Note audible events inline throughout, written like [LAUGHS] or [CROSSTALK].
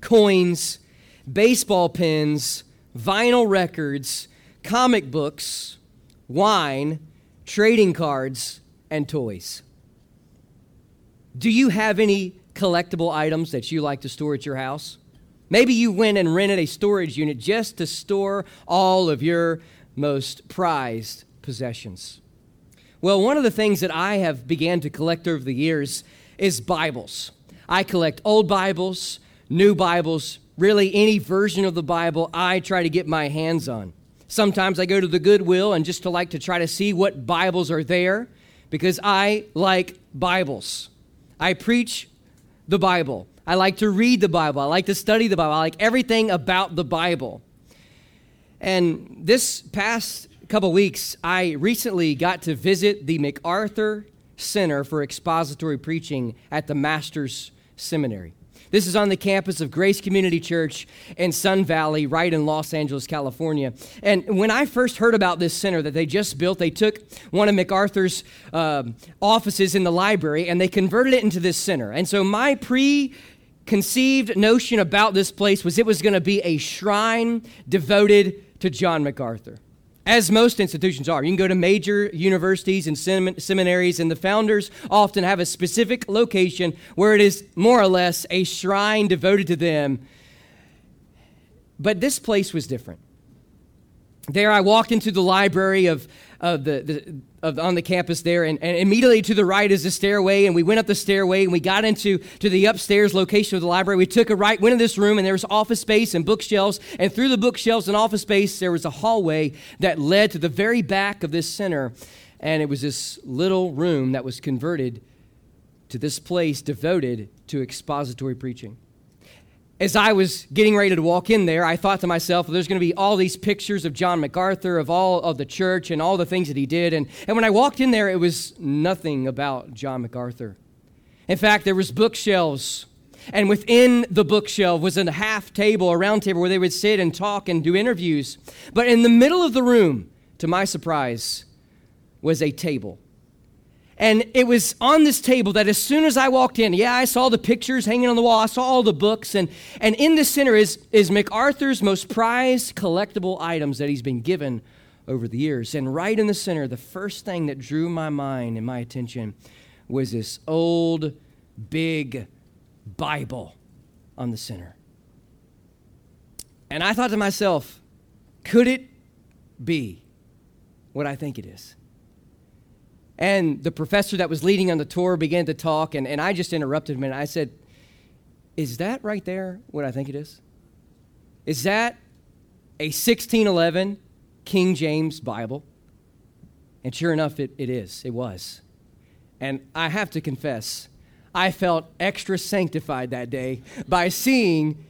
coins, baseball pins, vinyl records, comic books, wine, trading cards, and toys. Do you have any collectible items that you like to store at your house? Maybe you went and rented a storage unit just to store all of your most prized possessions. Well, one of the things that I have began to collect over the years is Bibles. I collect old Bibles, new Bibles, really any version of the Bible I try to get my hands on. Sometimes I go to the Goodwill and just to like to try to see what Bibles are there because I like Bibles. I preach the Bible. I like to read the Bible. I like to study the Bible. I like everything about the Bible. And this past couple weeks, I recently got to visit the MacArthur Center for Expository Preaching at the Master's Seminary. This is on the campus of Grace Community Church in Sun Valley, right in Los Angeles, California. And when I first heard about this center that they just built, they took one of MacArthur's uh, offices in the library and they converted it into this center. And so my pre conceived notion about this place was it was going to be a shrine devoted to John MacArthur as most institutions are. You can go to major universities and seminaries, and the founders often have a specific location where it is more or less a shrine devoted to them. But this place was different. There, I walked into the library of, of the, the of, on the campus there, and, and immediately to the right is the stairway, and we went up the stairway, and we got into to the upstairs location of the library. We took a right, went in this room, and there was office space and bookshelves, and through the bookshelves and office space, there was a hallway that led to the very back of this center, and it was this little room that was converted to this place devoted to expository preaching as I was getting ready to walk in there, I thought to myself, well, there's going to be all these pictures of John MacArthur, of all of the church, and all the things that he did. And, and when I walked in there, it was nothing about John MacArthur. In fact, there was bookshelves. And within the bookshelf was a half table, a round table where they would sit and talk and do interviews. But in the middle of the room, to my surprise, was a table and it was on this table that as soon as I walked in, yeah, I saw the pictures hanging on the wall, I saw all the books, and, and in the center is, is MacArthur's most prized collectible items that he's been given over the years. And right in the center, the first thing that drew my mind and my attention was this old, big Bible on the center. And I thought to myself, could it be what I think it is? And the professor that was leading on the tour began to talk, and, and I just interrupted him and I said, Is that right there what I think it is? Is that a 1611 King James Bible? And sure enough, it, it is. It was. And I have to confess, I felt extra sanctified that day by seeing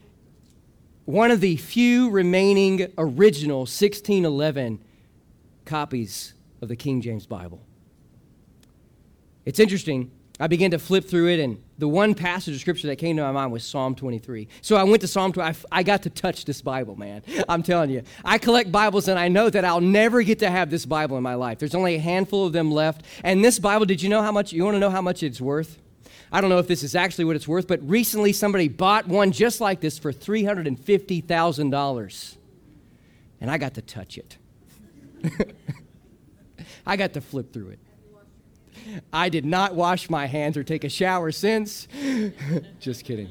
one of the few remaining original 1611 copies of the King James Bible. It's interesting. I began to flip through it, and the one passage of scripture that came to my mind was Psalm 23. So I went to Psalm 23. I got to touch this Bible, man. I'm telling you. I collect Bibles, and I know that I'll never get to have this Bible in my life. There's only a handful of them left. And this Bible, did you know how much? You want to know how much it's worth? I don't know if this is actually what it's worth, but recently somebody bought one just like this for $350,000. And I got to touch it. [LAUGHS] I got to flip through it. I did not wash my hands or take a shower since. [LAUGHS] Just kidding.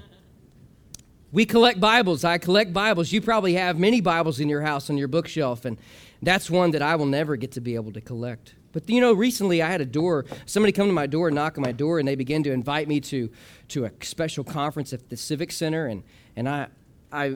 We collect Bibles. I collect Bibles. You probably have many Bibles in your house on your bookshelf, and that's one that I will never get to be able to collect. But you know, recently I had a door, somebody come to my door, knock on my door, and they began to invite me to, to a special conference at the Civic Center. And, and I, I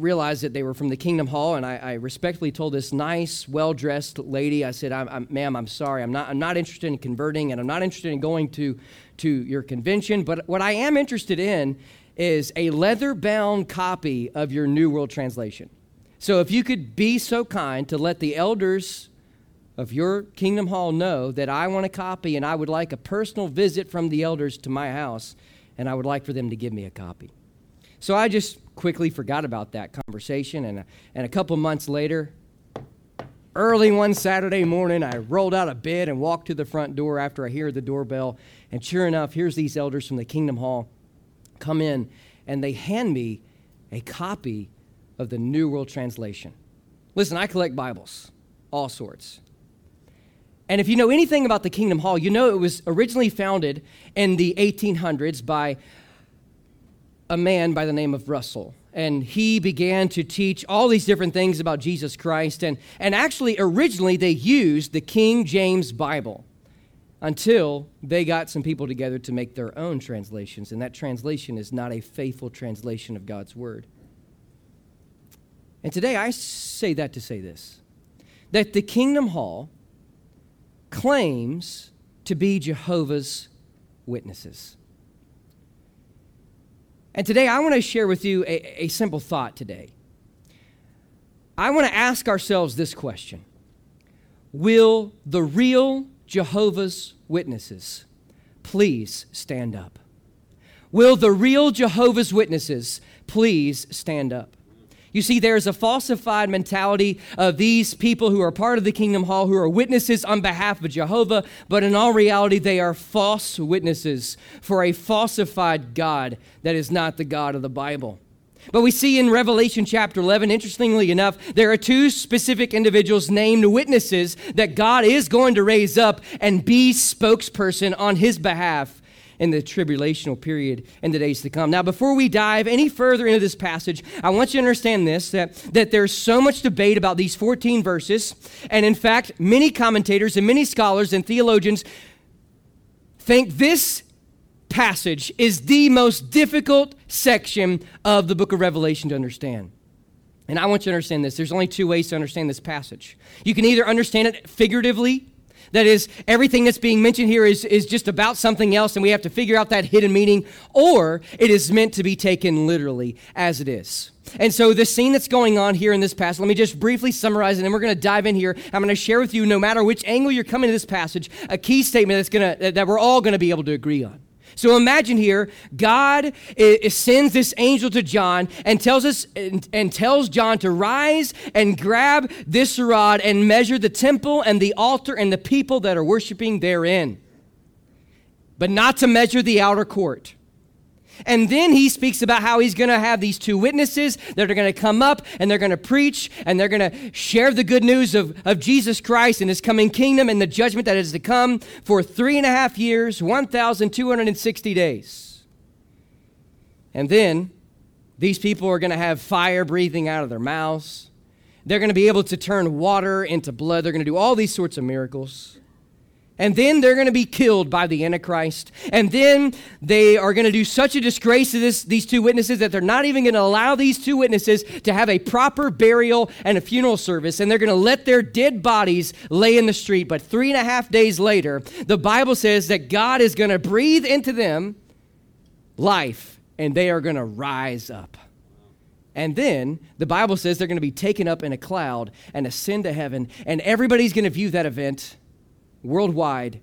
realized that they were from the Kingdom Hall, and I, I respectfully told this nice, well-dressed lady, I said, I'm, I'm, "Ma'am, I'm sorry. I'm not. I'm not interested in converting, and I'm not interested in going to to your convention. But what I am interested in is a leather bound copy of your New World Translation. So if you could be so kind to let the elders of your Kingdom Hall know that I want a copy and I would like a personal visit from the elders to my house and I would like for them to give me a copy. So I just quickly forgot about that conversation and a, and a couple months later, early one Saturday morning, I rolled out of bed and walked to the front door after I hear the doorbell and sure enough, here's these elders from the Kingdom Hall come in and they hand me a copy of the New World Translation. Listen, I collect Bibles, all sorts. And if you know anything about the Kingdom Hall, you know it was originally founded in the 1800s by a man by the name of Russell. And he began to teach all these different things about Jesus Christ. And, and actually, originally, they used the King James Bible until they got some people together to make their own translations. And that translation is not a faithful translation of God's Word. And today, I say that to say this that the Kingdom Hall claims to be Jehovah's Witnesses. And today I want to share with you a, a simple thought today. I want to ask ourselves this question Will the real Jehovah's Witnesses please stand up? Will the real Jehovah's Witnesses please stand up? You see, there is a falsified mentality of these people who are part of the Kingdom Hall, who are witnesses on behalf of Jehovah, but in all reality, they are false witnesses for a falsified God that is not the God of the Bible. But we see in Revelation chapter 11, interestingly enough, there are two specific individuals named witnesses that God is going to raise up and be spokesperson on his behalf in the tribulational period in the days to come. Now, before we dive any further into this passage, I want you to understand this that, that there's so much debate about these 14 verses. And in fact, many commentators and many scholars and theologians think this passage is the most difficult section of the book of Revelation to understand. And I want you to understand this. There's only two ways to understand this passage. You can either understand it figuratively, that is, everything that's being mentioned here is, is just about something else, and we have to figure out that hidden meaning, or it is meant to be taken literally as it is. And so, the scene that's going on here in this passage, let me just briefly summarize it, and we're going to dive in here. I'm going to share with you, no matter which angle you're coming to this passage, a key statement that's going to, that we're all going to be able to agree on. So imagine here, God sends this angel to John and tells us and, tells John to rise and grab this rod and measure the temple and the altar and the people that are worshiping therein, but not to measure the outer court. And then he speaks about how he's going to have these two witnesses that are going to come up and they're going to preach and they're going to share the good news of, of Jesus Christ and his coming kingdom and the judgment that is to come for three and a half years, 1,260 days. And then these people are going to have fire breathing out of their mouths. They're going to be able to turn water into blood. They're going to do all these sorts of miracles and then they're going to be killed by the Antichrist. And then they are going to do such a disgrace to this, these two witnesses that they're not even going to allow these two witnesses to have a proper burial and a funeral service. And they're going to let their dead bodies lay in the street. But three and a half days later, the Bible says that God is going to breathe into them life and they are going to rise up. And then the Bible says they're going to be taken up in a cloud and ascend to heaven. And everybody's going to view that event worldwide,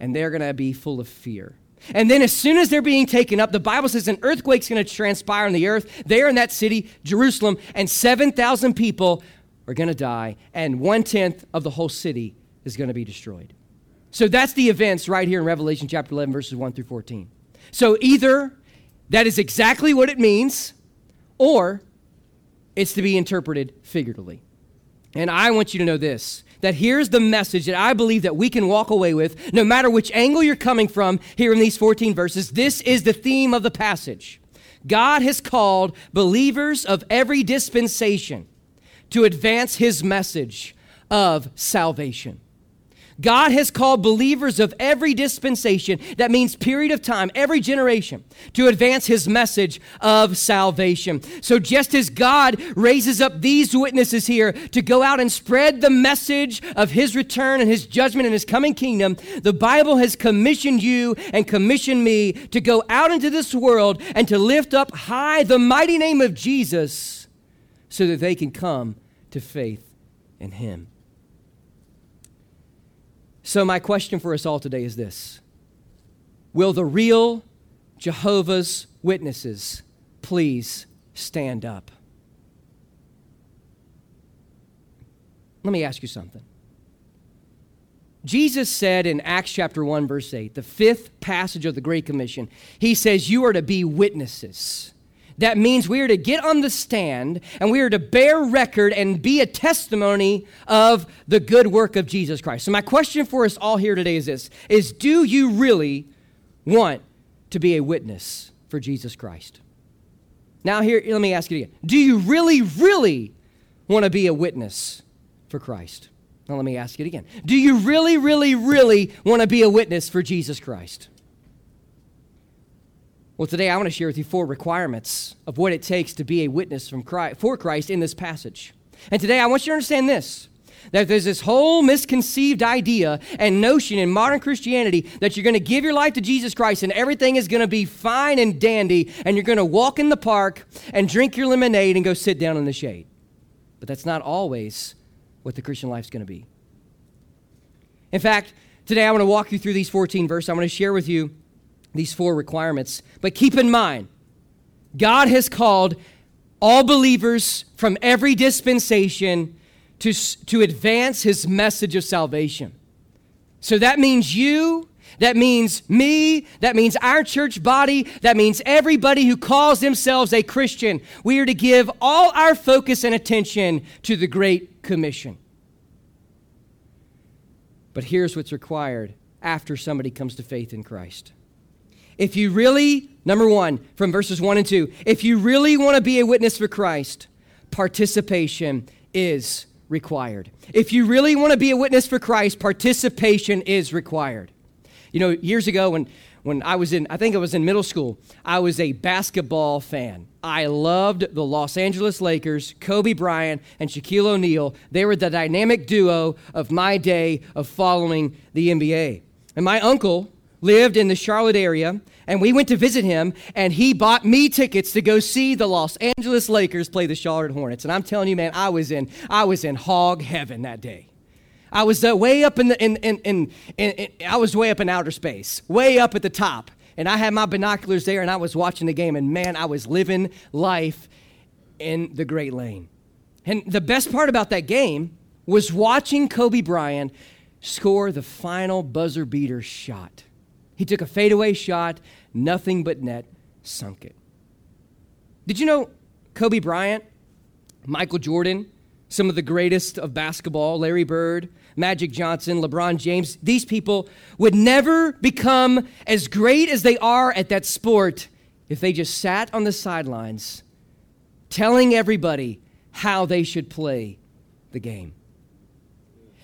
and they're going to be full of fear. And then, as soon as they're being taken up, the Bible says an earthquake's going to transpire on the earth there in that city, Jerusalem, and 7,000 people are going to die, and one tenth of the whole city is going to be destroyed. So that's the events right here in Revelation chapter 11, verses 1 through 14. So either that is exactly what it means, or it's to be interpreted figuratively. And I want you to know this that here's the message that I believe that we can walk away with, no matter which angle you're coming from here in these 14 verses. This is the theme of the passage. God has called believers of every dispensation to advance his message of salvation. God has called believers of every dispensation, that means period of time, every generation, to advance his message of salvation. So just as God raises up these witnesses here to go out and spread the message of his return and his judgment and his coming kingdom, the Bible has commissioned you and commissioned me to go out into this world and to lift up high the mighty name of Jesus so that they can come to faith in him. So, my question for us all today is this Will the real Jehovah's Witnesses please stand up? Let me ask you something. Jesus said in Acts chapter 1, verse 8, the fifth passage of the Great Commission, he says, You are to be witnesses. That means we are to get on the stand and we are to bear record and be a testimony of the good work of Jesus Christ. So my question for us all here today is this is do you really want to be a witness for Jesus Christ? Now here let me ask you again. Do you really really want to be a witness for Christ? Now let me ask it again. Do you really really really want to be a witness for Jesus Christ? Well, today I want to share with you four requirements of what it takes to be a witness from Christ, for Christ in this passage. And today I want you to understand this that there's this whole misconceived idea and notion in modern Christianity that you're going to give your life to Jesus Christ and everything is going to be fine and dandy and you're going to walk in the park and drink your lemonade and go sit down in the shade. But that's not always what the Christian life is going to be. In fact, today I want to walk you through these 14 verses. I want to share with you these four requirements. But keep in mind, God has called all believers from every dispensation to, to advance his message of salvation. So that means you, that means me, that means our church body, that means everybody who calls themselves a Christian. We are to give all our focus and attention to the Great Commission. But here's what's required after somebody comes to faith in Christ if you really, number one, from verses one and two, if you really want to be a witness for Christ, participation is required. If you really want to be a witness for Christ, participation is required. You know, years ago when, when I was in, I think I was in middle school, I was a basketball fan. I loved the Los Angeles Lakers, Kobe Bryant, and Shaquille O'Neal. They were the dynamic duo of my day of following the NBA. And my uncle, lived in the Charlotte area, and we went to visit him, and he bought me tickets to go see the Los Angeles Lakers play the Charlotte Hornets. And I'm telling you, man, I was in I was in hog heaven that day. I was uh, way up in the in, in, in, in, I was way up in outer space, way up at the top, and I had my binoculars there, and I was watching the game, and man, I was living life in the Great Lane. And the best part about that game was watching Kobe Bryant score the final buzzer beater shot. He took a fadeaway shot, nothing but net, sunk it. Did you know Kobe Bryant, Michael Jordan, some of the greatest of basketball, Larry Bird, Magic Johnson, LeBron James, these people would never become as great as they are at that sport if they just sat on the sidelines telling everybody how they should play the game.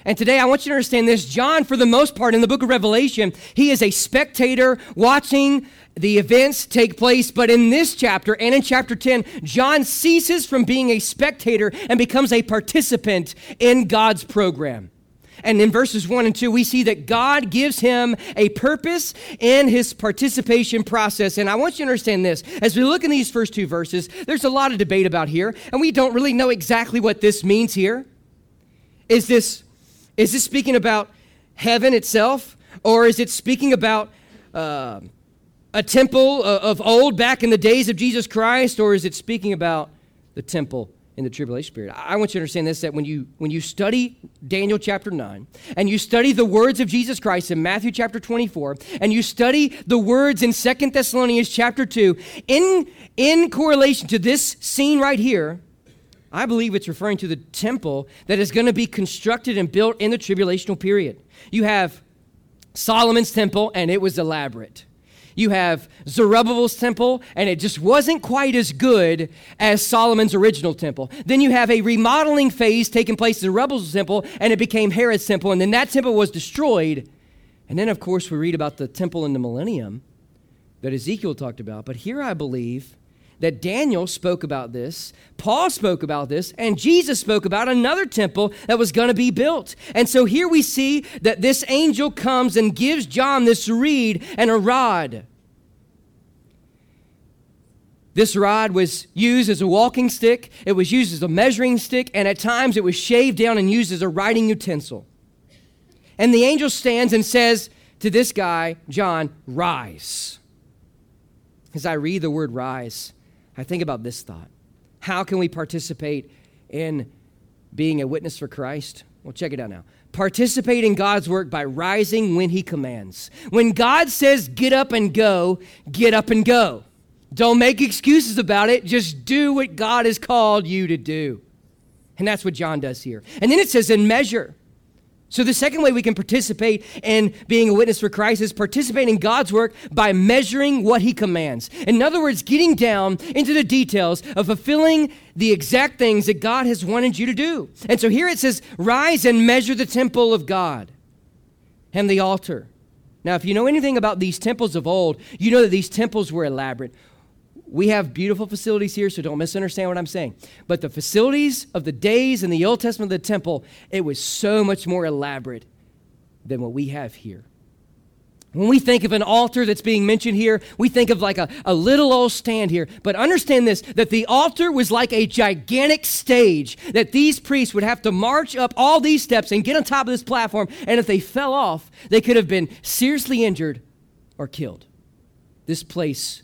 And today I want you to understand this. John, for the most part, in the book of Revelation, he is a spectator watching the events take place. But in this chapter and in chapter 10, John ceases from being a spectator and becomes a participant in God's program. And in verses 1 and 2, we see that God gives him a purpose in his participation process. And I want you to understand this. As we look in these first two verses, there's a lot of debate about here, and we don't really know exactly what this means here. Is this is this speaking about heaven itself? Or is it speaking about uh, a temple of old back in the days of Jesus Christ? Or is it speaking about the temple in the tribulation period? I want you to understand this that when you, when you study Daniel chapter 9 and you study the words of Jesus Christ in Matthew chapter 24 and you study the words in Second Thessalonians chapter 2, in, in correlation to this scene right here, I believe it's referring to the temple that is going to be constructed and built in the tribulational period. You have Solomon's temple, and it was elaborate. You have Zerubbabel's temple, and it just wasn't quite as good as Solomon's original temple. Then you have a remodeling phase taking place in Zerubbabel's temple, and it became Herod's temple, and then that temple was destroyed. And then, of course, we read about the temple in the millennium that Ezekiel talked about. But here I believe that Daniel spoke about this, Paul spoke about this, and Jesus spoke about another temple that was going to be built. And so here we see that this angel comes and gives John this reed and a rod. This rod was used as a walking stick, it was used as a measuring stick, and at times it was shaved down and used as a writing utensil. And the angel stands and says to this guy, John, Rise. As I read the word rise, I think about this thought How can we participate in being a witness for Christ? Well, check it out now. Participate in God's work by rising when He commands. When God says, get up and go, get up and go. Don't make excuses about it. Just do what God has called you to do. And that's what John does here. And then it says, in measure. So, the second way we can participate in being a witness for Christ is participating in God's work by measuring what He commands. In other words, getting down into the details of fulfilling the exact things that God has wanted you to do. And so here it says, Rise and measure the temple of God and the altar. Now, if you know anything about these temples of old, you know that these temples were elaborate. We have beautiful facilities here, so don't misunderstand what I'm saying. But the facilities of the days in the Old Testament of the temple, it was so much more elaborate than what we have here. When we think of an altar that's being mentioned here, we think of like a, a little old stand here. But understand this that the altar was like a gigantic stage that these priests would have to march up all these steps and get on top of this platform. And if they fell off, they could have been seriously injured or killed. This place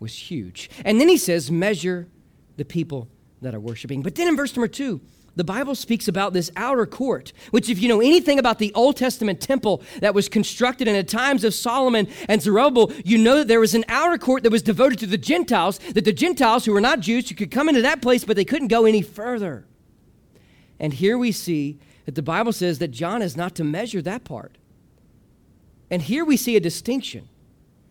was huge. And then he says, measure the people that are worshiping. But then in verse number two, the Bible speaks about this outer court, which, if you know anything about the Old Testament temple that was constructed in the times of Solomon and Zerubbabel, you know that there was an outer court that was devoted to the Gentiles, that the Gentiles who were not Jews, you could come into that place, but they couldn't go any further. And here we see that the Bible says that John is not to measure that part. And here we see a distinction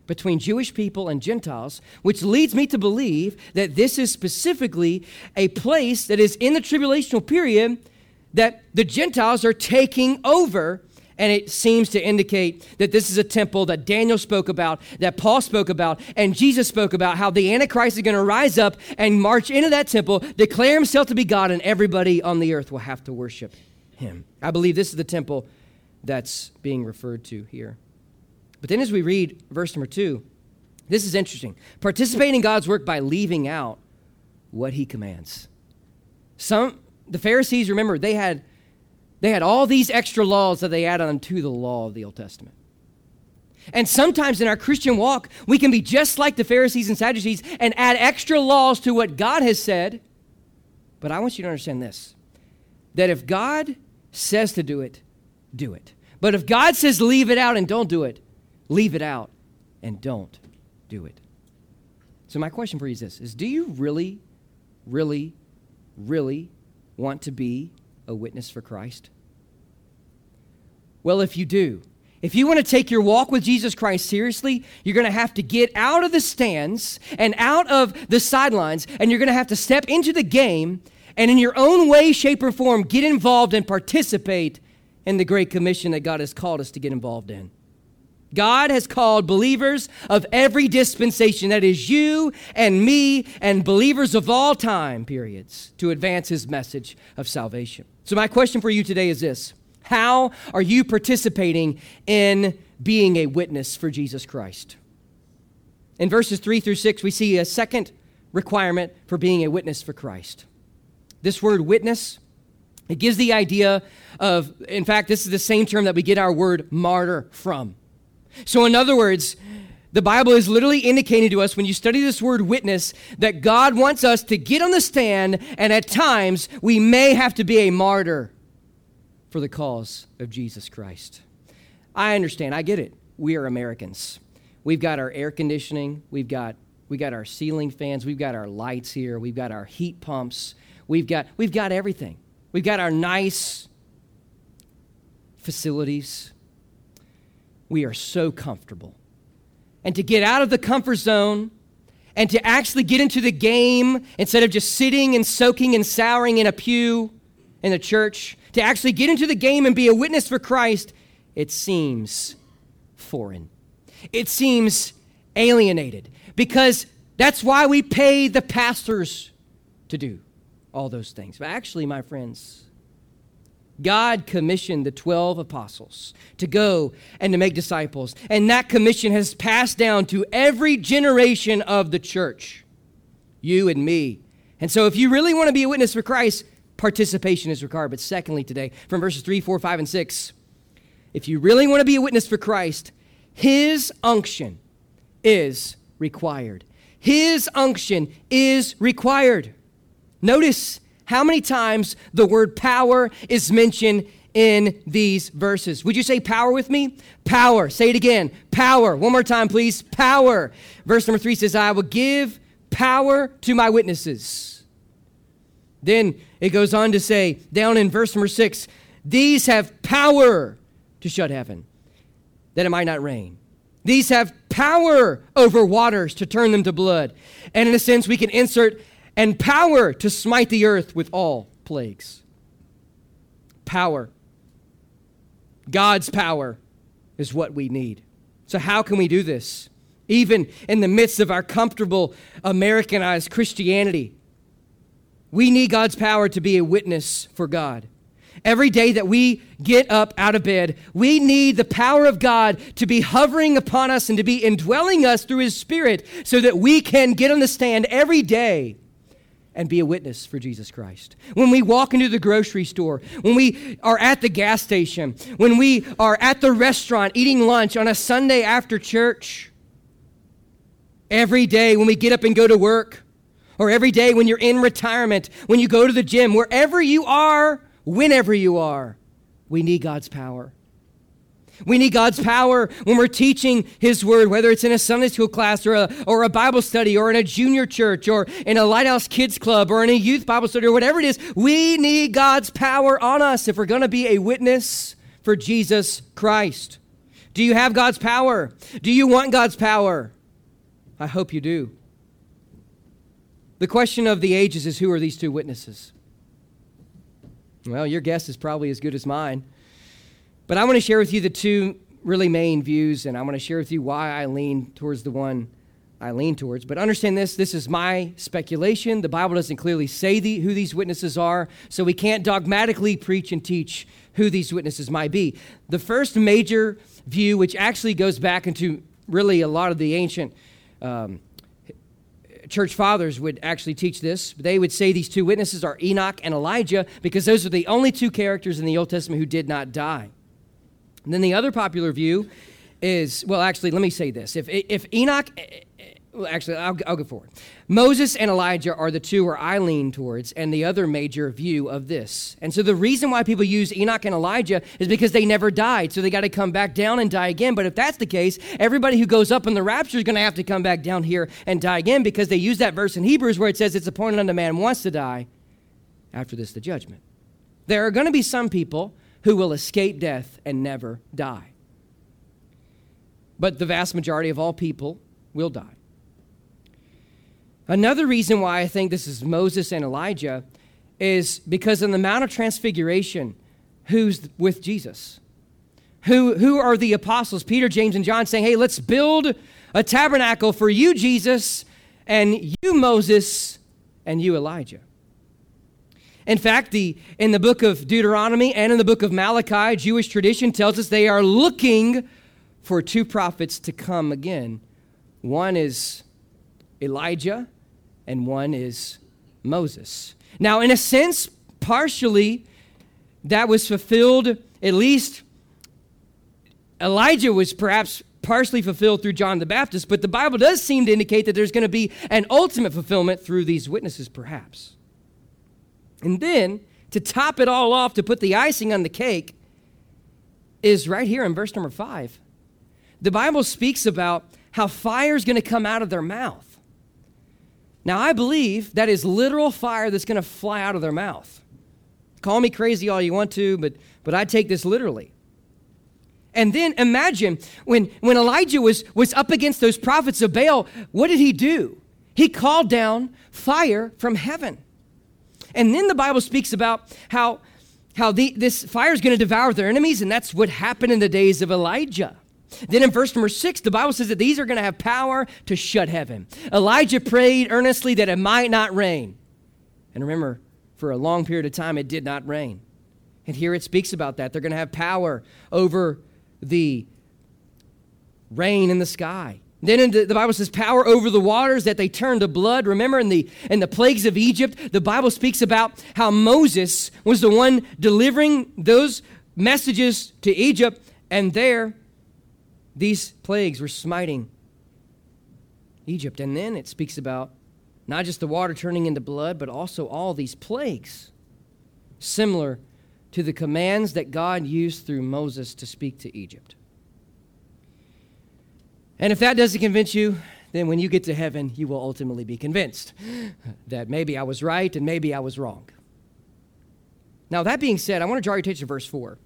between Jewish people and Gentiles, which leads me to believe that this is specifically a place that is in the tribulational period that the Gentiles are taking over. And it seems to indicate that this is a temple that Daniel spoke about, that Paul spoke about, and Jesus spoke about how the Antichrist is going to rise up and march into that temple, declare himself to be God, and everybody on the earth will have to worship him. I believe this is the temple that's being referred to here. But then as we read verse number two, this is interesting. Participate in God's work by leaving out what he commands. Some the Pharisees, remember, they had they had all these extra laws that they added onto the law of the Old Testament. And sometimes in our Christian walk, we can be just like the Pharisees and Sadducees and add extra laws to what God has said. But I want you to understand this that if God says to do it, do it. But if God says leave it out and don't do it, leave it out and don't do it. So my question for you is this is do you really really really want to be a witness for Christ? Well, if you do, if you want to take your walk with Jesus Christ seriously, you're going to have to get out of the stands and out of the sidelines, and you're going to have to step into the game and, in your own way, shape, or form, get involved and participate in the great commission that God has called us to get involved in. God has called believers of every dispensation, that is you and me and believers of all time periods, to advance his message of salvation. So, my question for you today is this How are you participating in being a witness for Jesus Christ? In verses 3 through 6, we see a second requirement for being a witness for Christ. This word witness, it gives the idea of, in fact, this is the same term that we get our word martyr from. So, in other words, the Bible is literally indicating to us when you study this word witness that God wants us to get on the stand, and at times we may have to be a martyr for the cause of Jesus Christ. I understand, I get it. We are Americans. We've got our air conditioning, we've got, we got our ceiling fans, we've got our lights here, we've got our heat pumps, we've got, we've got everything. We've got our nice facilities we are so comfortable. and to get out of the comfort zone and to actually get into the game instead of just sitting and soaking and souring in a pew in the church, to actually get into the game and be a witness for Christ, it seems foreign. It seems alienated because that's why we pay the pastors to do all those things. But actually, my friends, God commissioned the 12 apostles to go and to make disciples. And that commission has passed down to every generation of the church, you and me. And so, if you really want to be a witness for Christ, participation is required. But secondly, today, from verses 3, 4, 5, and 6, if you really want to be a witness for Christ, his unction is required. His unction is required. Notice how many times the word power is mentioned in these verses. Would you say power with me? Power. Say it again. Power. One more time, please. Power. Verse number three says, I will give power to my witnesses. Then it goes on to say, down in verse number six, these have power to shut heaven, that it might not rain. These have power over waters to turn them to blood. And in a sense, we can insert and power to smite the earth with all plagues. Power. God's power is what we need. So, how can we do this? Even in the midst of our comfortable Americanized Christianity, we need God's power to be a witness for God. Every day that we get up out of bed, we need the power of God to be hovering upon us and to be indwelling us through His Spirit so that we can get on the stand every day and be a witness for Jesus Christ. When we walk into the grocery store, when we are at the gas station, when we are at the restaurant eating lunch on a Sunday after church, every day when we get up and go to work, or every day when you're in retirement, when you go to the gym, wherever you are, whenever you are, we need God's power. We need God's power when we're teaching His Word, whether it's in a Sunday school class or a, or a Bible study or in a junior church or in a Lighthouse Kids Club or in a youth Bible study or whatever it is. We need God's power on us if we're going to be a witness for Jesus Christ. Do you have God's power? Do you want God's power? I hope you do. The question of the ages is who are these two witnesses? Well, your guess is probably as good as mine. But I want to share with you the two really main views, and I want to share with you why I lean towards the one I lean towards. But understand this this is my speculation. The Bible doesn't clearly say the, who these witnesses are, so we can't dogmatically preach and teach who these witnesses might be. The first major view, which actually goes back into really a lot of the ancient um, church fathers would actually teach this. They would say these two witnesses are Enoch and Elijah because those are the only two characters in the Old Testament who did not die. And then the other popular view is well, actually, let me say this. If, if Enoch well, actually, I'll, I'll go forward. Moses and Elijah are the two where I lean towards, and the other major view of this. And so the reason why people use Enoch and Elijah is because they never died, so they got to come back down and die again. But if that's the case, everybody who goes up in the rapture is going to have to come back down here and die again because they use that verse in Hebrews where it says it's appointed unto man once to die, after this the judgment. There are going to be some people who will escape death and never die. But the vast majority of all people will die. Another reason why I think this is Moses and Elijah is because in the Mount of Transfiguration, who's with Jesus? Who, who are the apostles, Peter, James, and John, saying, hey, let's build a tabernacle for you, Jesus, and you, Moses, and you, Elijah. In fact, the, in the book of Deuteronomy and in the book of Malachi, Jewish tradition tells us they are looking for two prophets to come again. One is Elijah, and one is Moses. Now, in a sense, partially that was fulfilled, at least Elijah was perhaps partially fulfilled through John the Baptist, but the Bible does seem to indicate that there's going to be an ultimate fulfillment through these witnesses, perhaps. And then, to top it all off, to put the icing on the cake, is right here in verse number five. The Bible speaks about how fire is going to come out of their mouth. Now, I believe that is literal fire that's going to fly out of their mouth. Call me crazy all you want to, but, but I take this literally. And then imagine when, when Elijah was, was up against those prophets of Baal, what did he do? He called down fire from heaven. And then the Bible speaks about how, how the, this fire is going to devour their enemies, and that's what happened in the days of Elijah. Then in verse number six, the Bible says that these are going to have power to shut heaven. Elijah prayed earnestly that it might not rain. And remember, for a long period of time, it did not rain. And here it speaks about that. They're going to have power over the rain in the sky. Then the, the, Bible says power over the waters that they turn to blood. Remember in the in the plagues of Egypt, the Bible speaks about how Moses was the one delivering those messages to Egypt, and there these plagues were smiting Egypt. And then it speaks about not just the water turning into blood, but also all these plagues, similar to the commands that God used through Moses to speak to Egypt. And if that doesn't convince you, then when you get to heaven, you will ultimately be convinced [LAUGHS] that maybe I was right and maybe I was wrong. Now, that being said, I want to draw your attention to verse 4.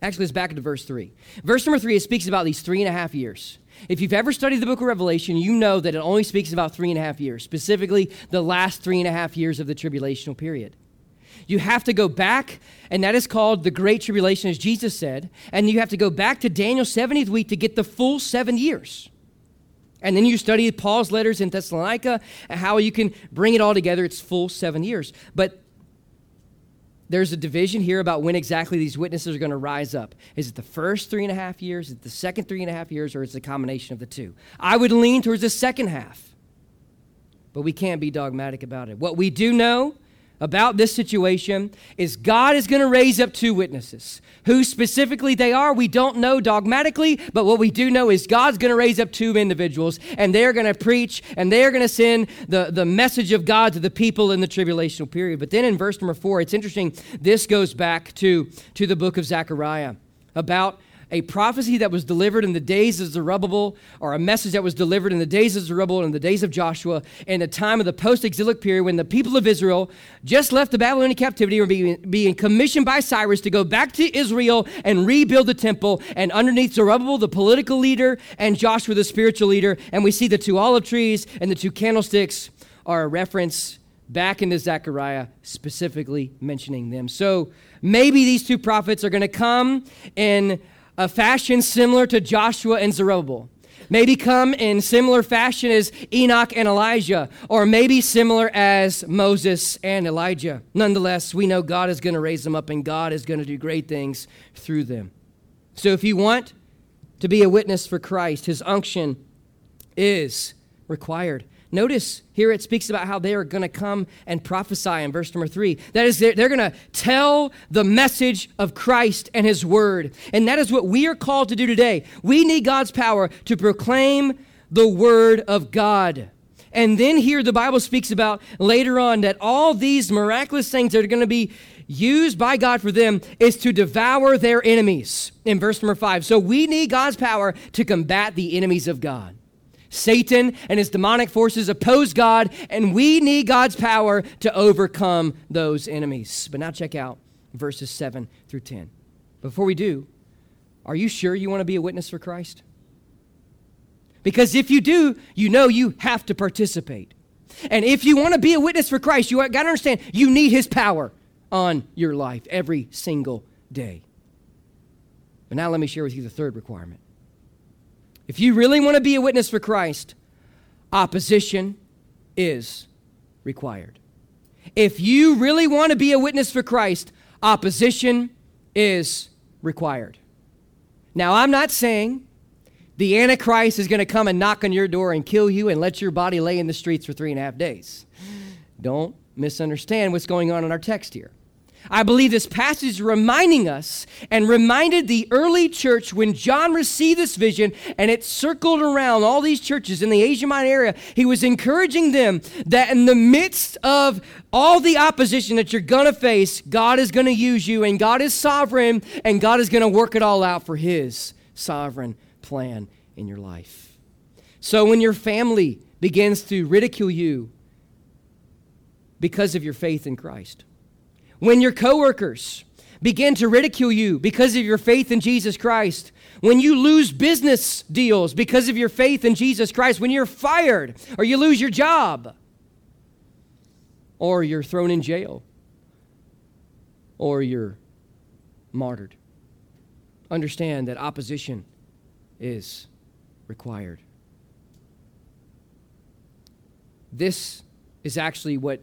Actually, let's back into verse 3. Verse number 3, it speaks about these three and a half years. If you've ever studied the book of Revelation, you know that it only speaks about three and a half years, specifically the last three and a half years of the tribulational period. You have to go back, and that is called the Great Tribulation, as Jesus said. And you have to go back to Daniel's 70th week to get the full seven years. And then you study Paul's letters in Thessalonica and how you can bring it all together. It's full seven years. But there's a division here about when exactly these witnesses are going to rise up. Is it the first three and a half years, is it the second three and a half years, or is it a combination of the two? I would lean towards the second half, but we can't be dogmatic about it. What we do know about this situation is God is going to raise up two witnesses. Who specifically they are, we don't know dogmatically, but what we do know is God's going to raise up two individuals, and they're going to preach and they're going to send the, the message of God to the people in the tribulational period. But then in verse number four, it's interesting. This goes back to, to the book of Zechariah about a prophecy that was delivered in the days of Zerubbabel, or a message that was delivered in the days of Zerubbabel and in the days of Joshua, in the time of the post exilic period when the people of Israel just left the Babylonian captivity and were being, commissioned by Cyrus to go back to Israel and rebuild the temple. And underneath Zerubbabel, the political leader, and Joshua, the spiritual leader, and we see the two olive trees and the two candlesticks are a reference back into Zechariah, specifically mentioning them. So maybe these two prophets are going to come in a fashion similar to Joshua and Zerubbabel. Maybe come in similar fashion as Enoch and Elijah, or maybe similar as Moses and Elijah. Nonetheless, we know God is going to raise them up and God is going to do great things through them. So if you want to be a witness for Christ, his unction is required. Notice here it speaks about how they are going to come and prophesy in verse number three. That is, they're, they're going to tell the message of Christ and his word. And that is what we are called to do today. We need God's power to proclaim the word of God. And then here the Bible speaks about later on that all these miraculous things that are going to be used by God for them is to devour their enemies in verse number five. So we need God's power to combat the enemies of God. Satan and his demonic forces oppose God, and we need God's power to overcome those enemies. But now check out verses 7 through 10. Before we do, are you sure you want to be a witness for Christ? Because if you do, you know you have to participate. And if you want to be a witness for Christ, you got to understand you need his power on your life every single day. But now let me share with you the third requirement if you really want to be a witness for Christ, opposition is required. If you really want to be a witness for Christ, opposition is required. Now, I'm not saying the Antichrist is going to come and knock on your door and kill you and let your body lay in the streets for three and a half days. Don't misunderstand what's going on in our text here. I believe this passage is reminding us and reminded the early church when John received this vision and it circled around all these churches in the Asia Minor area. He was encouraging them that in the midst of all the opposition that you're going to face, God is going to use you and God is sovereign and God is going to work it all out for His sovereign plan in your life. So when your family begins to ridicule you because of your faith in Christ, when your coworkers begin to ridicule you because of your faith in Jesus Christ, when you lose business deals because of your faith in Jesus Christ, when you're fired or you lose your job, or you're thrown in jail, or you're martyred. Understand that opposition is required. This is actually what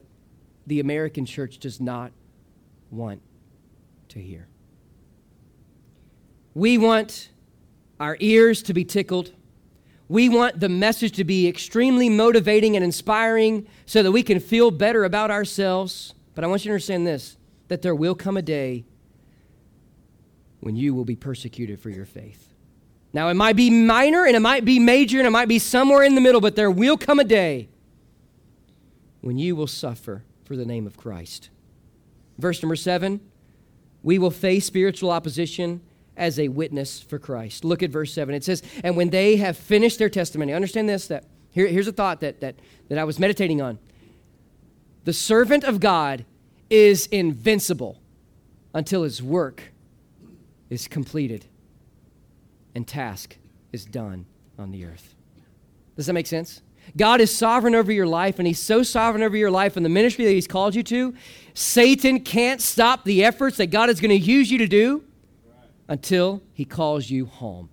the American church does not want to hear. We want our ears to be tickled. We want the message to be extremely motivating and inspiring so that we can feel better about ourselves. But I want you to understand this that there will come a day when you will be persecuted for your faith. Now, it might be minor and it might be major and it might be somewhere in the middle, but there will come a day when you will suffer for the name of Christ. Verse number seven we will face spiritual opposition as a witness for Christ. Look at verse 7. It says, And when they have finished their testimony, understand this, that here, here's a thought that, that, that I was meditating on. The servant of God is invincible until his work is completed and task is done on the earth. Does that make sense? God is sovereign over your life, and He's so sovereign over your life and the ministry that He's called you to. Satan can't stop the efforts that God is going to use you to do until He calls you home.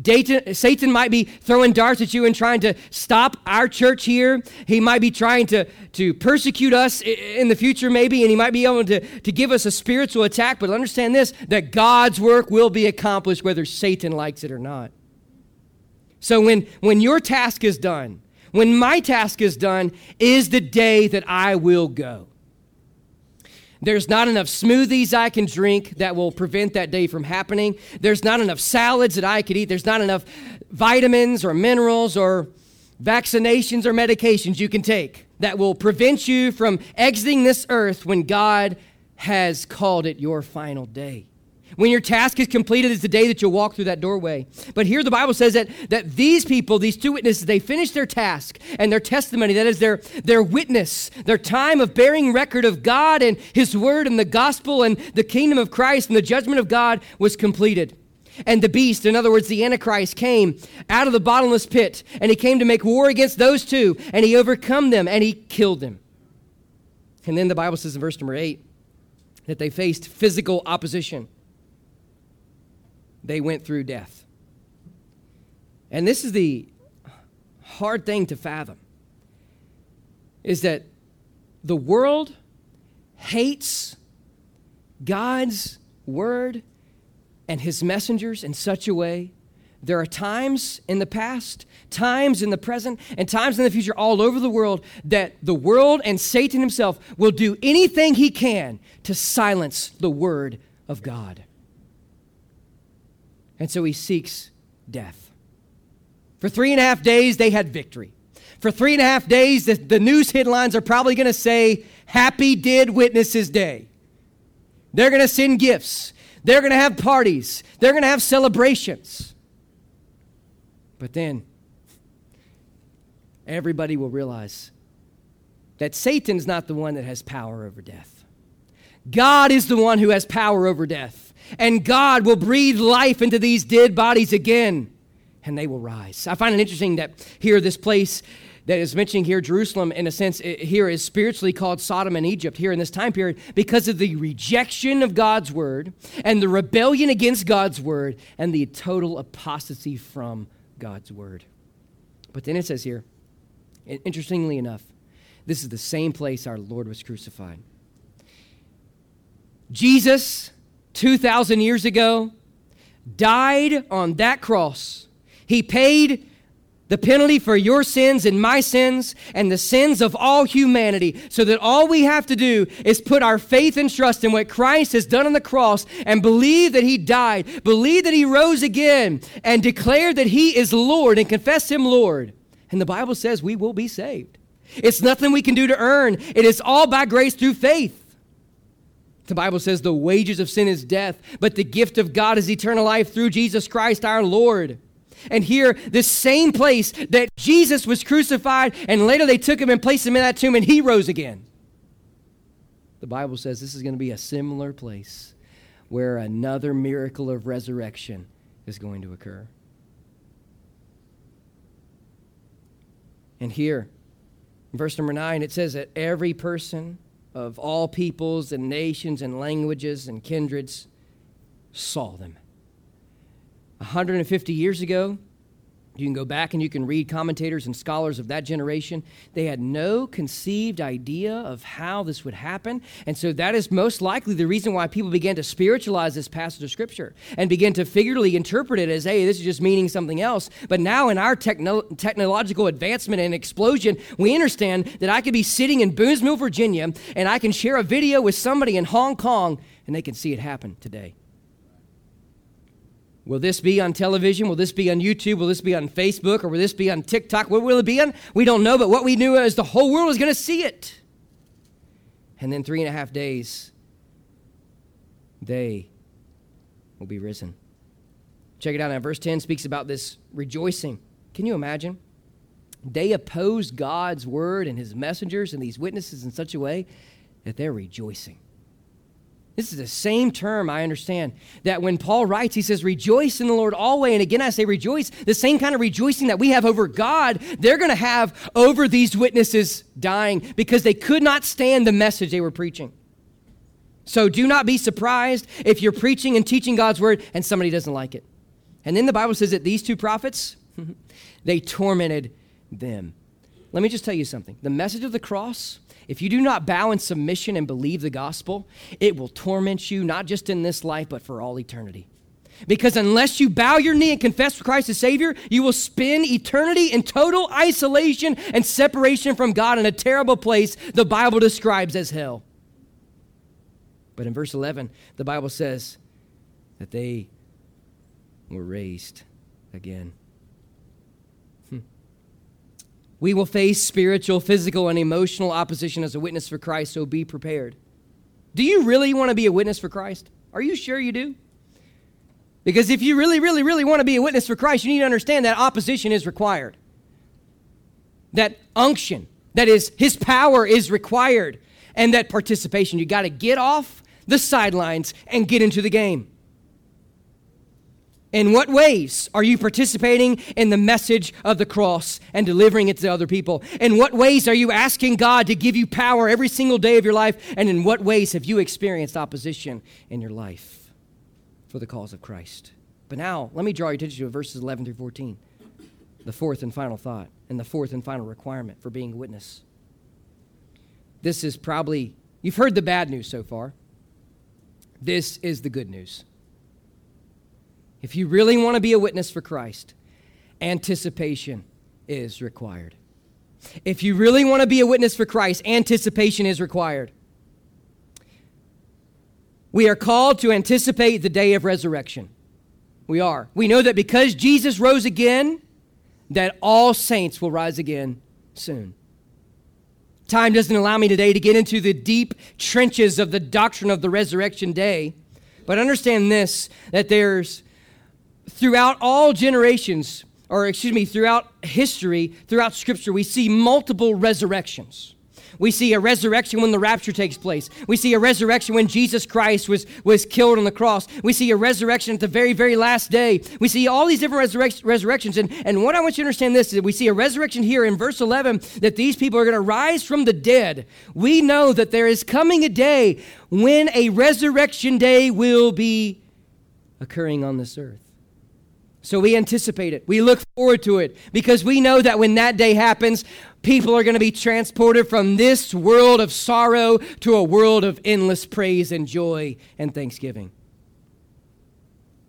Dayton, Satan might be throwing darts at you and trying to stop our church here. He might be trying to, to persecute us in the future, maybe, and he might be able to, to give us a spiritual attack. But understand this that God's work will be accomplished whether Satan likes it or not. So when, when your task is done, when my task is done, is the day that I will go. There's not enough smoothies I can drink that will prevent that day from happening. There's not enough salads that I could eat. There's not enough vitamins or minerals or vaccinations or medications you can take that will prevent you from exiting this earth when God has called it your final day. When your task is completed is the day that you'll walk through that doorway. But here the Bible says that, that these people, these two witnesses, they finish their task and their testimony, that is their, their witness, their time of bearing record of God and His Word and the gospel and the kingdom of Christ and the judgment of God was completed. And the beast, in other words, the Antichrist, came out of the bottomless pit, and he came to make war against those two, and he overcome them, and he killed them. And then the Bible says in verse number eight that they faced physical opposition they went through death. And this is the hard thing to fathom is that the world hates God's word and his messengers in such a way. There are times in the past, times in the present, and times in the future all over the world that the world and Satan himself will do anything he can to silence the word of God. And so he seeks death. For three and a half days, they had victory. For three and a half days, the, the news headlines are probably going to say, Happy Dead Witnesses Day. They're going to send gifts. They're going to have parties. They're going to have celebrations. But then, everybody will realize that Satan's not the one that has power over death. God is the one who has power over death and God will breathe life into these dead bodies again, and they will rise. I find it interesting that here, this place that is mentioning here, Jerusalem, in a sense, here is spiritually called Sodom and Egypt here in this time period because of the rejection of God's word and the rebellion against God's word and the total apostasy from God's word. But then it says here, interestingly enough, this is the same place our Lord was crucified. Jesus 2,000 years ago, died on that cross. He paid the penalty for your sins and my sins and the sins of all humanity, so that all we have to do is put our faith and trust in what Christ has done on the cross and believe that He died, believe that He rose again, and declare that He is Lord and confess Him Lord. And the Bible says we will be saved. It's nothing we can do to earn, it is all by grace through faith. The Bible says the wages of sin is death, but the gift of God is eternal life through Jesus Christ our Lord. And here, this same place that Jesus was crucified, and later they took him and placed him in that tomb, and he rose again. The Bible says this is going to be a similar place where another miracle of resurrection is going to occur. And here, verse number nine, it says that every person of all peoples and nations and languages and kindreds saw them. 150 years ago, you can go back and you can read commentators and scholars of that generation. They had no conceived idea of how this would happen. And so that is most likely the reason why people began to spiritualize this passage of Scripture and begin to figuratively interpret it as, hey, this is just meaning something else. But now, in our techno- technological advancement and explosion, we understand that I could be sitting in Boonville, Virginia, and I can share a video with somebody in Hong Kong, and they can see it happen today. Will this be on television? Will this be on YouTube? Will this be on Facebook? Or will this be on TikTok? What will it be on? We don't know, but what we knew is the whole world is going to see it. And then three and a half days, they will be risen. Check it out now. Verse 10 speaks about this rejoicing. Can you imagine? They opposed God's word and his messengers and these witnesses in such a way that they're rejoicing. This is the same term I understand that when Paul writes, he says, Rejoice in the Lord always. And again, I say rejoice. The same kind of rejoicing that we have over God, they're going to have over these witnesses dying because they could not stand the message they were preaching. So do not be surprised if you're preaching and teaching God's word and somebody doesn't like it. And then the Bible says that these two prophets, [LAUGHS] they tormented them. Let me just tell you something. The message of the cross if you do not bow in submission and believe the gospel, it will torment you, not just in this life, but for all eternity. Because unless you bow your knee and confess Christ as Savior, you will spend eternity in total isolation and separation from God in a terrible place the Bible describes as hell. But in verse 11, the Bible says that they were raised again. Hmm. We will face spiritual, physical, and emotional opposition as a witness for Christ, so be prepared. Do you really want to be a witness for Christ? Are you sure you do? Because if you really, really, really want to be a witness for Christ, you need to understand that opposition is required. That unction, that is, His power is required, and that participation. You got to get off the sidelines and get into the game. In what ways are you participating in the message of the cross and delivering it to other people? In what ways are you asking God to give you power every single day of your life? And in what ways have you experienced opposition in your life for the cause of Christ? But now, let me draw your attention to verses 11 through 14, the fourth and final thought, and the fourth and final requirement for being a witness. This is probably, you've heard the bad news so far. This is the good news. If you really want to be a witness for Christ, anticipation is required. If you really want to be a witness for Christ, anticipation is required. We are called to anticipate the day of resurrection. We are. We know that because Jesus rose again, that all saints will rise again soon. Time doesn't allow me today to get into the deep trenches of the doctrine of the resurrection day, but understand this that there's throughout all generations, or excuse me, throughout history, throughout Scripture, we see multiple resurrections. We see a resurrection when the rapture takes place. We see a resurrection when Jesus Christ was, was killed on the cross. We see a resurrection at the very, very last day. We see all these different resurrec- resurrections. And, and what I want you to understand this is we see a resurrection here in verse 11 that these people are going to rise from the dead. We know that there is coming a day when a resurrection day will be occurring on this earth. So we anticipate it. We look forward to it because we know that when that day happens, people are going to be transported from this world of sorrow to a world of endless praise and joy and thanksgiving.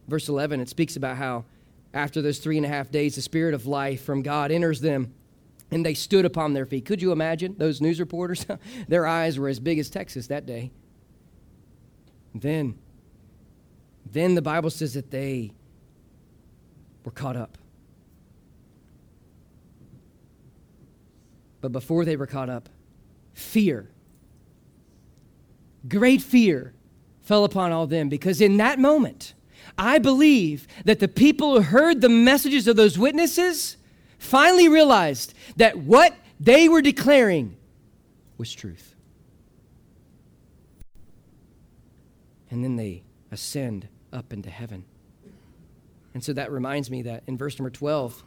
Verse 11, it speaks about how after those three and a half days, the Spirit of life from God enters them and they stood upon their feet. Could you imagine those news reporters? [LAUGHS] their eyes were as big as Texas that day. Then, then the Bible says that they were caught up. But before they were caught up, fear, great fear, fell upon all them because in that moment, I believe that the people who heard the messages of those witnesses finally realized that what they were declaring was truth. and then they ascend up into heaven. And so that reminds me that in verse number 12,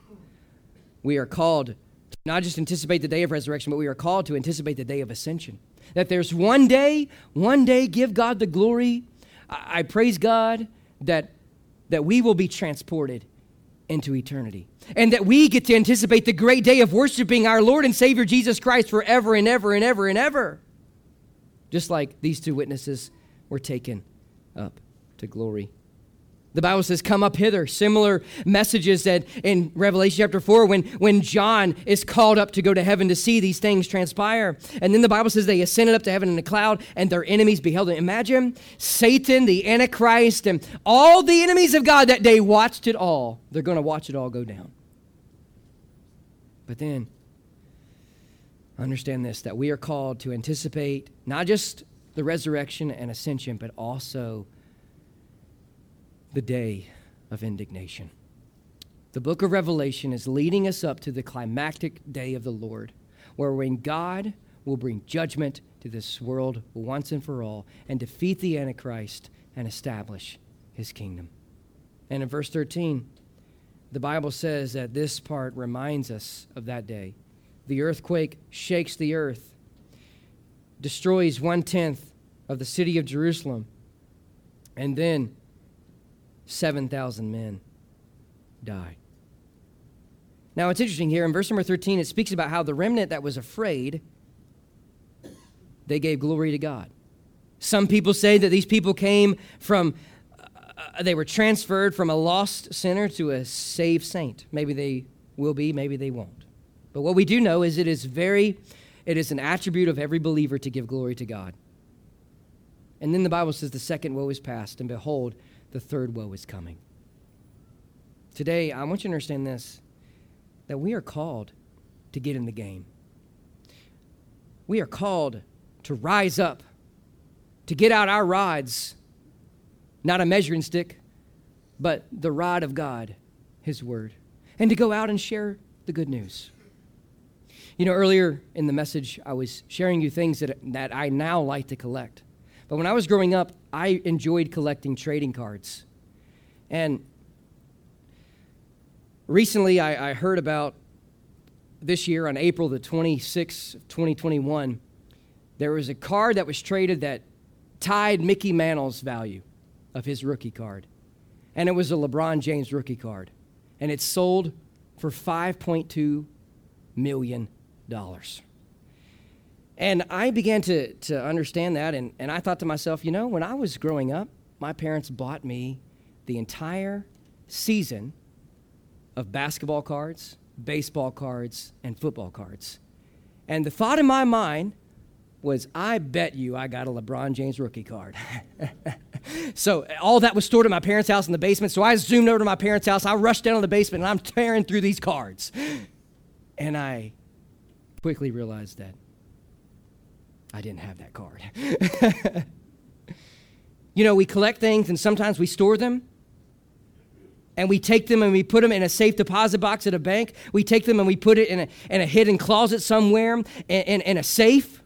we are called to not just anticipate the day of resurrection, but we are called to anticipate the day of ascension. That there's one day, one day, give God the glory. I, I praise God that, that we will be transported into eternity. And that we get to anticipate the great day of worshiping our Lord and Savior Jesus Christ forever and ever and ever and ever. Just like these two witnesses were taken up to glory. The Bible says, Come up hither. Similar messages that in Revelation chapter 4, when, when John is called up to go to heaven to see these things transpire. And then the Bible says they ascended up to heaven in a cloud and their enemies beheld it. Imagine Satan, the Antichrist, and all the enemies of God that day watched it all. They're going to watch it all go down. But then, understand this that we are called to anticipate not just the resurrection and ascension, but also the day of indignation. The book of Revelation is leading us up to the climactic day of the Lord, where when God will bring judgment to this world once and for all and defeat the Antichrist and establish his kingdom. And in verse 13, the Bible says that this part reminds us of that day. The earthquake shakes the earth, destroys one tenth of the city of Jerusalem, and then 7,000 men die. Now, it's interesting here in verse number 13, it speaks about how the remnant that was afraid, they gave glory to God. Some people say that these people came from, uh, they were transferred from a lost sinner to a saved saint. Maybe they will be, maybe they won't. But what we do know is it is very, it is an attribute of every believer to give glory to God. And then the Bible says the second woe is past, and behold, the third woe is coming. Today, I want you to understand this that we are called to get in the game. We are called to rise up, to get out our rods, not a measuring stick, but the rod of God, His Word, and to go out and share the good news. You know, earlier in the message, I was sharing you things that, that I now like to collect. But when I was growing up, I enjoyed collecting trading cards. And recently I, I heard about this year on April the 26th, 2021, there was a card that was traded that tied Mickey Mantle's value of his rookie card. And it was a LeBron James rookie card. And it sold for $5.2 million. And I began to, to understand that, and, and I thought to myself, you know, when I was growing up, my parents bought me the entire season of basketball cards, baseball cards, and football cards. And the thought in my mind was, I bet you I got a LeBron James rookie card. [LAUGHS] so all that was stored at my parents' house in the basement. So I zoomed over to my parents' house. I rushed down to the basement and I'm tearing through these cards. And I quickly realized that I didn't have that card. [LAUGHS] you know, we collect things and sometimes we store them. And we take them and we put them in a safe deposit box at a bank. We take them and we put it in a, in a hidden closet somewhere, in, in, in a safe.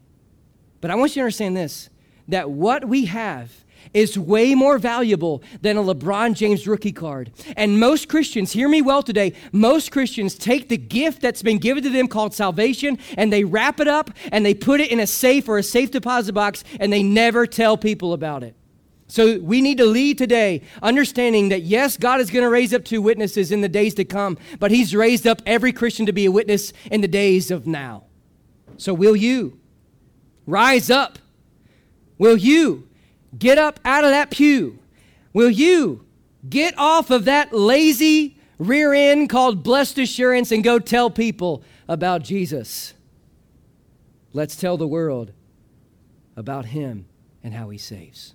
But I want you to understand this that what we have is way more valuable than a LeBron James rookie card. And most Christians, hear me well today, most Christians take the gift that's been given to them called salvation and they wrap it up and they put it in a safe or a safe deposit box and they never tell people about it. So we need to lead today understanding that yes, God is going to raise up two witnesses in the days to come, but He's raised up every Christian to be a witness in the days of now. So will you rise up? Will you Get up out of that pew. Will you get off of that lazy rear end called blessed assurance and go tell people about Jesus? Let's tell the world about him and how he saves.